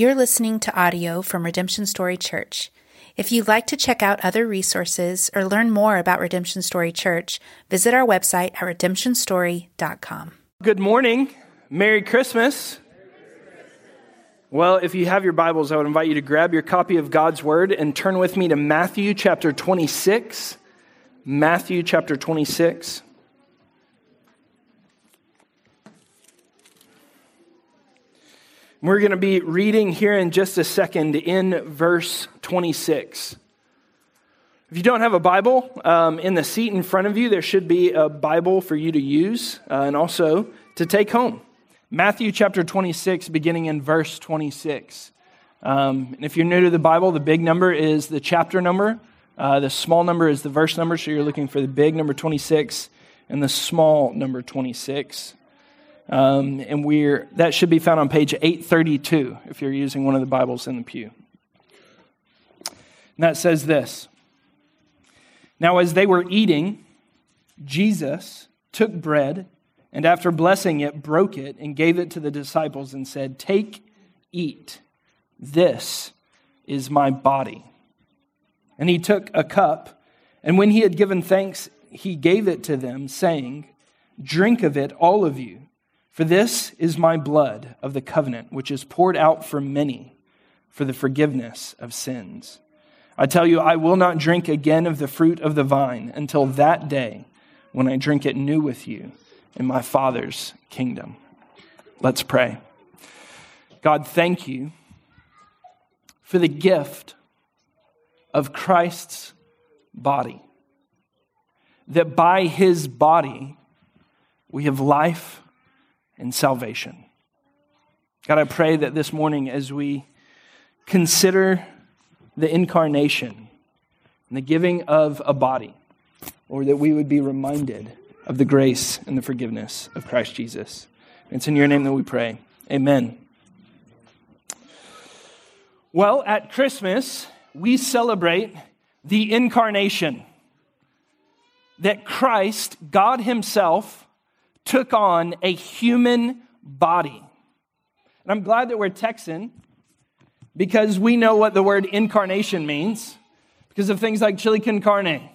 You're listening to audio from Redemption Story Church. If you'd like to check out other resources or learn more about Redemption Story Church, visit our website at redemptionstory.com. Good morning. Merry Christmas. Well, if you have your Bibles, I would invite you to grab your copy of God's Word and turn with me to Matthew chapter 26. Matthew chapter 26. We're going to be reading here in just a second in verse 26. If you don't have a Bible, um, in the seat in front of you, there should be a Bible for you to use uh, and also to take home. Matthew chapter 26, beginning in verse 26. Um, and if you're new to the Bible, the big number is the chapter number, uh, the small number is the verse number, so you're looking for the big number 26 and the small number 26. Um, and we're, that should be found on page 832 if you're using one of the Bibles in the pew. And that says this Now, as they were eating, Jesus took bread and after blessing it, broke it and gave it to the disciples and said, Take, eat. This is my body. And he took a cup, and when he had given thanks, he gave it to them, saying, Drink of it, all of you. For this is my blood of the covenant, which is poured out for many for the forgiveness of sins. I tell you, I will not drink again of the fruit of the vine until that day when I drink it new with you in my Father's kingdom. Let's pray. God, thank you for the gift of Christ's body. That by his body we have life and salvation. God, I pray that this morning, as we consider the incarnation and the giving of a body, or that we would be reminded of the grace and the forgiveness of Christ Jesus. It's in your name that we pray. Amen. Well, at Christmas, we celebrate the incarnation that Christ, God Himself, took on a human body. And I'm glad that we're Texan because we know what the word incarnation means because of things like chili con carne,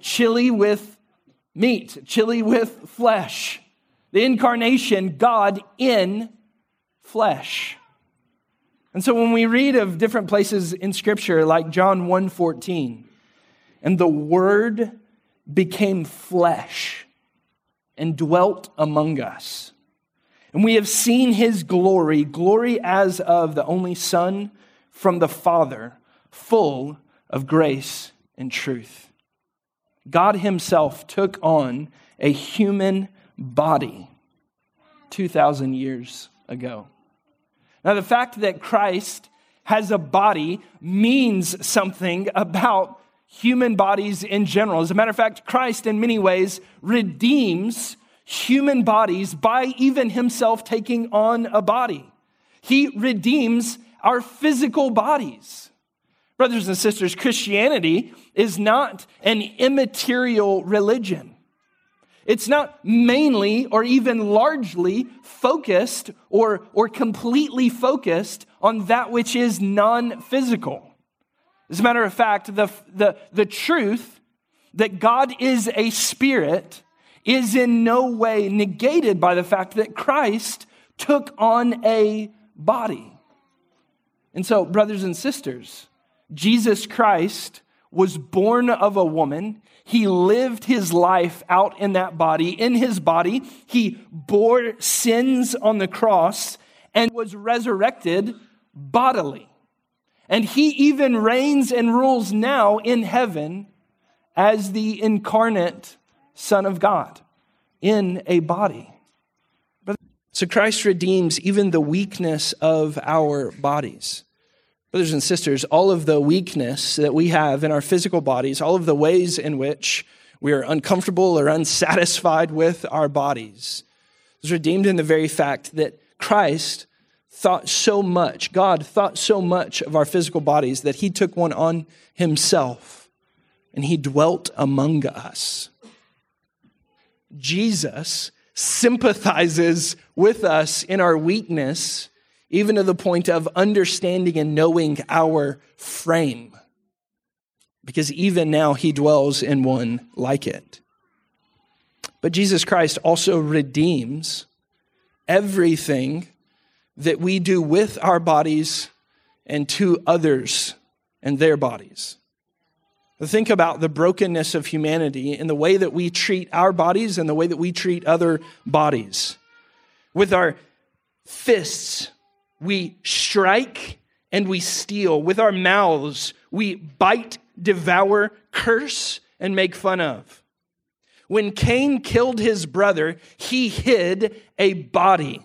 chili with meat, chili with flesh. The incarnation, God in flesh. And so when we read of different places in scripture like John 1:14, and the word became flesh and dwelt among us. And we have seen his glory, glory as of the only Son from the Father, full of grace and truth. God himself took on a human body 2,000 years ago. Now, the fact that Christ has a body means something about human bodies in general. As a matter of fact, Christ, in many ways, redeems human bodies by even himself taking on a body. He redeems our physical bodies. Brothers and sisters, Christianity is not an immaterial religion. It's not mainly or even largely focused or, or completely focused on that which is non physical. As a matter of fact, the, the, the truth that God is a spirit is in no way negated by the fact that Christ took on a body. And so, brothers and sisters, Jesus Christ was born of a woman. He lived his life out in that body. In his body, he bore sins on the cross and was resurrected bodily. And he even reigns and rules now in heaven as the incarnate Son of God in a body. So Christ redeems even the weakness of our bodies. Brothers and sisters, all of the weakness that we have in our physical bodies, all of the ways in which we are uncomfortable or unsatisfied with our bodies, is redeemed in the very fact that Christ thought so much, God thought so much of our physical bodies that he took one on himself and he dwelt among us. Jesus sympathizes with us in our weakness even to the point of understanding and knowing our frame. Because even now he dwells in one like it. But Jesus Christ also redeems everything that we do with our bodies and to others and their bodies. Think about the brokenness of humanity in the way that we treat our bodies and the way that we treat other bodies. With our fists, we strike and we steal. With our mouths, we bite, devour, curse, and make fun of. When Cain killed his brother, he hid a body.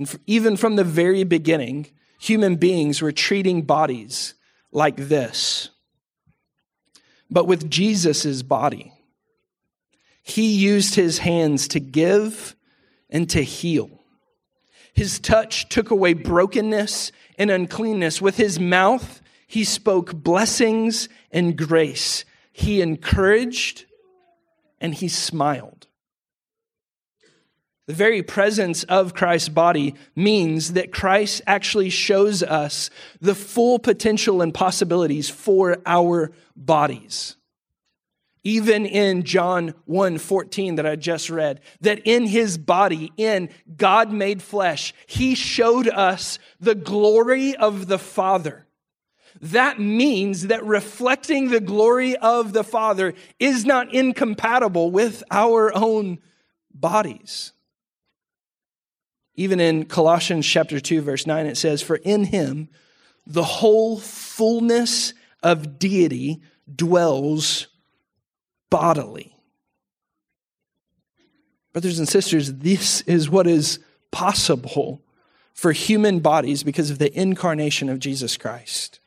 And even from the very beginning, human beings were treating bodies like this. But with Jesus' body, he used his hands to give and to heal. His touch took away brokenness and uncleanness. With his mouth, he spoke blessings and grace. He encouraged and he smiled. The very presence of Christ's body means that Christ actually shows us the full potential and possibilities for our bodies. Even in John 1 14 that I just read, that in his body, in God made flesh, he showed us the glory of the Father. That means that reflecting the glory of the Father is not incompatible with our own bodies. Even in Colossians chapter 2 verse 9 it says for in him the whole fullness of deity dwells bodily. Brothers and sisters, this is what is possible for human bodies because of the incarnation of Jesus Christ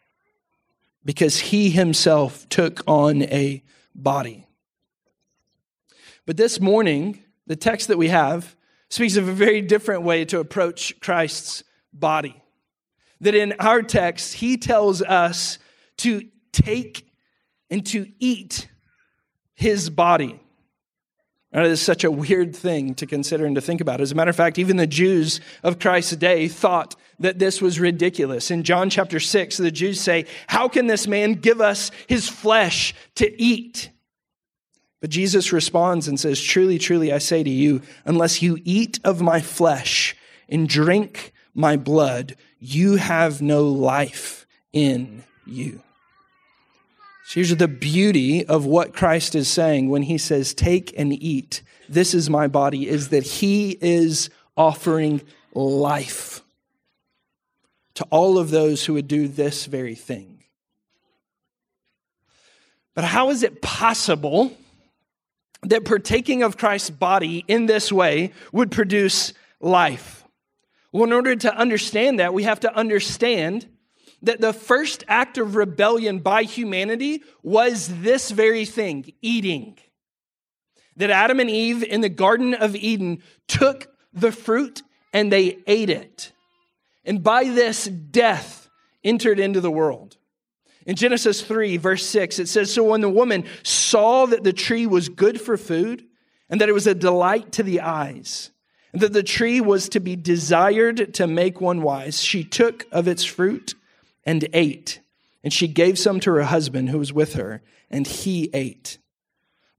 because he himself took on a body. But this morning, the text that we have speaks of a very different way to approach Christ's body. That in our text, he tells us to take and to eat his body. That is such a weird thing to consider and to think about. As a matter of fact, even the Jews of Christ's day thought that this was ridiculous. In John chapter 6, the Jews say, How can this man give us his flesh to eat? But Jesus responds and says, Truly, truly, I say to you, unless you eat of my flesh and drink my blood, you have no life in you. So here's the beauty of what Christ is saying when he says, Take and eat. This is my body, is that he is offering life to all of those who would do this very thing. But how is it possible that partaking of Christ's body in this way would produce life? Well, in order to understand that, we have to understand that the first act of rebellion by humanity was this very thing eating. That Adam and Eve in the Garden of Eden took the fruit and they ate it. And by this, death entered into the world. In Genesis 3, verse 6, it says So when the woman saw that the tree was good for food, and that it was a delight to the eyes, and that the tree was to be desired to make one wise, she took of its fruit and ate. And she gave some to her husband who was with her, and he ate.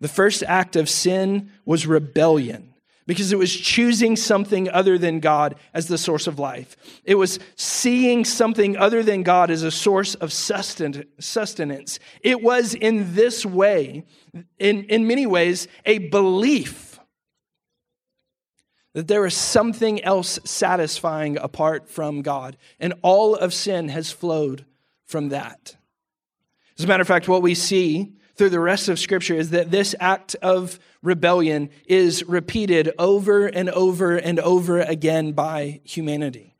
The first act of sin was rebellion because it was choosing something other than God as the source of life. It was seeing something other than God as a source of sustenance. It was in this way, in, in many ways, a belief that there is something else satisfying apart from God. And all of sin has flowed from that. As a matter of fact, what we see through the rest of Scripture is that this act of rebellion is repeated over and over and over again by humanity.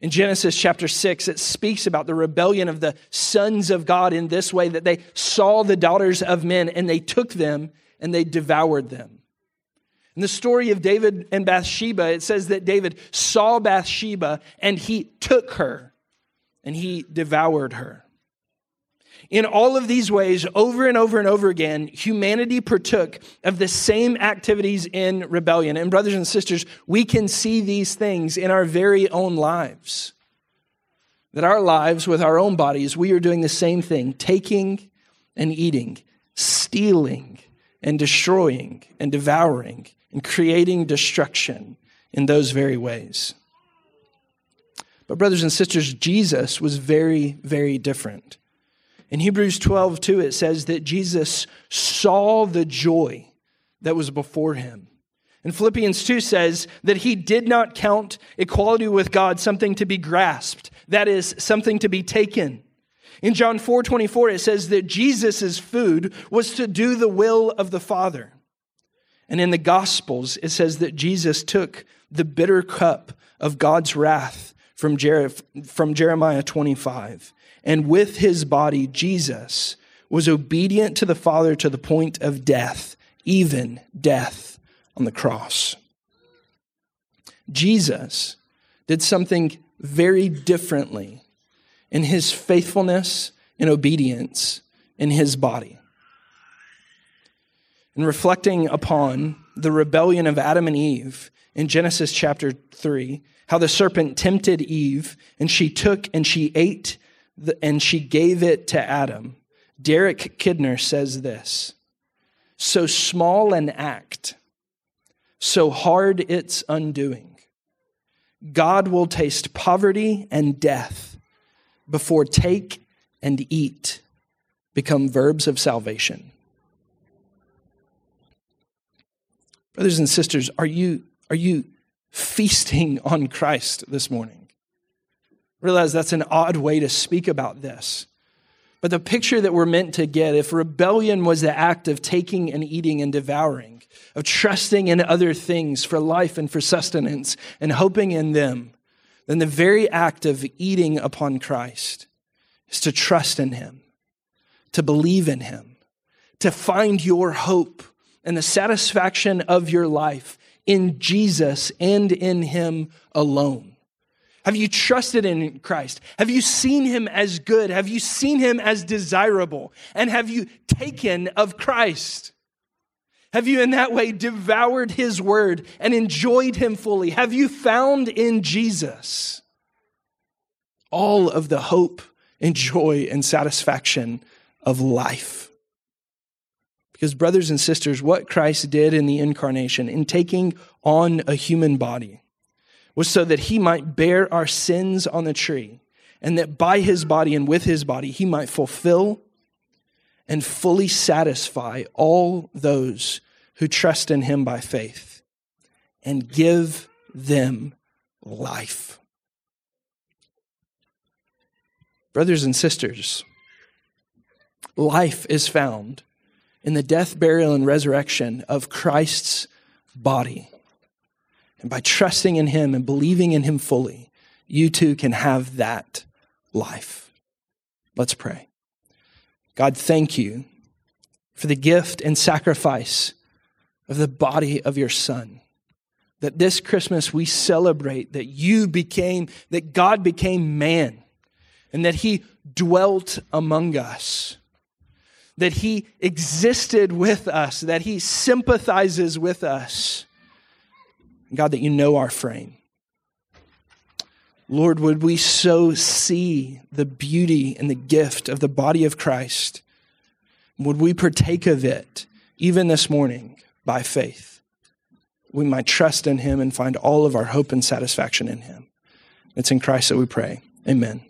In Genesis chapter 6, it speaks about the rebellion of the sons of God in this way that they saw the daughters of men and they took them and they devoured them. In the story of David and Bathsheba, it says that David saw Bathsheba and he took her and he devoured her. In all of these ways, over and over and over again, humanity partook of the same activities in rebellion. And, brothers and sisters, we can see these things in our very own lives. That our lives, with our own bodies, we are doing the same thing taking and eating, stealing and destroying and devouring and creating destruction in those very ways. But, brothers and sisters, Jesus was very, very different. In Hebrews 12, 2, it says that Jesus saw the joy that was before him. And Philippians 2 says that he did not count equality with God something to be grasped, that is, something to be taken. In John 4 24, it says that Jesus' food was to do the will of the Father. And in the Gospels, it says that Jesus took the bitter cup of God's wrath from, Jer- from Jeremiah 25 and with his body, Jesus was obedient to the Father to the point of death, even death on the cross. Jesus did something very differently in his faithfulness and obedience in his body. And reflecting upon the rebellion of Adam and Eve in Genesis chapter 3, how the serpent tempted Eve and she took and she ate and she gave it to Adam. Derek Kidner says this So small an act, so hard its undoing. God will taste poverty and death before take and eat become verbs of salvation. Brothers and sisters, are you, are you feasting on Christ this morning? Realize that's an odd way to speak about this. But the picture that we're meant to get, if rebellion was the act of taking and eating and devouring, of trusting in other things for life and for sustenance and hoping in them, then the very act of eating upon Christ is to trust in Him, to believe in Him, to find your hope and the satisfaction of your life in Jesus and in Him alone. Have you trusted in Christ? Have you seen him as good? Have you seen him as desirable? And have you taken of Christ? Have you in that way devoured his word and enjoyed him fully? Have you found in Jesus all of the hope and joy and satisfaction of life? Because, brothers and sisters, what Christ did in the incarnation, in taking on a human body, was so that he might bear our sins on the tree, and that by his body and with his body he might fulfill and fully satisfy all those who trust in him by faith and give them life. Brothers and sisters, life is found in the death, burial, and resurrection of Christ's body. And by trusting in Him and believing in Him fully, you too can have that life. Let's pray. God, thank you for the gift and sacrifice of the body of your Son. That this Christmas we celebrate that you became, that God became man, and that He dwelt among us that he existed with us, that he sympathizes with us, God, that you know our frame. Lord, would we so see the beauty and the gift of the body of Christ? Would we partake of it even this morning by faith? We might trust in him and find all of our hope and satisfaction in him. It's in Christ that we pray. Amen.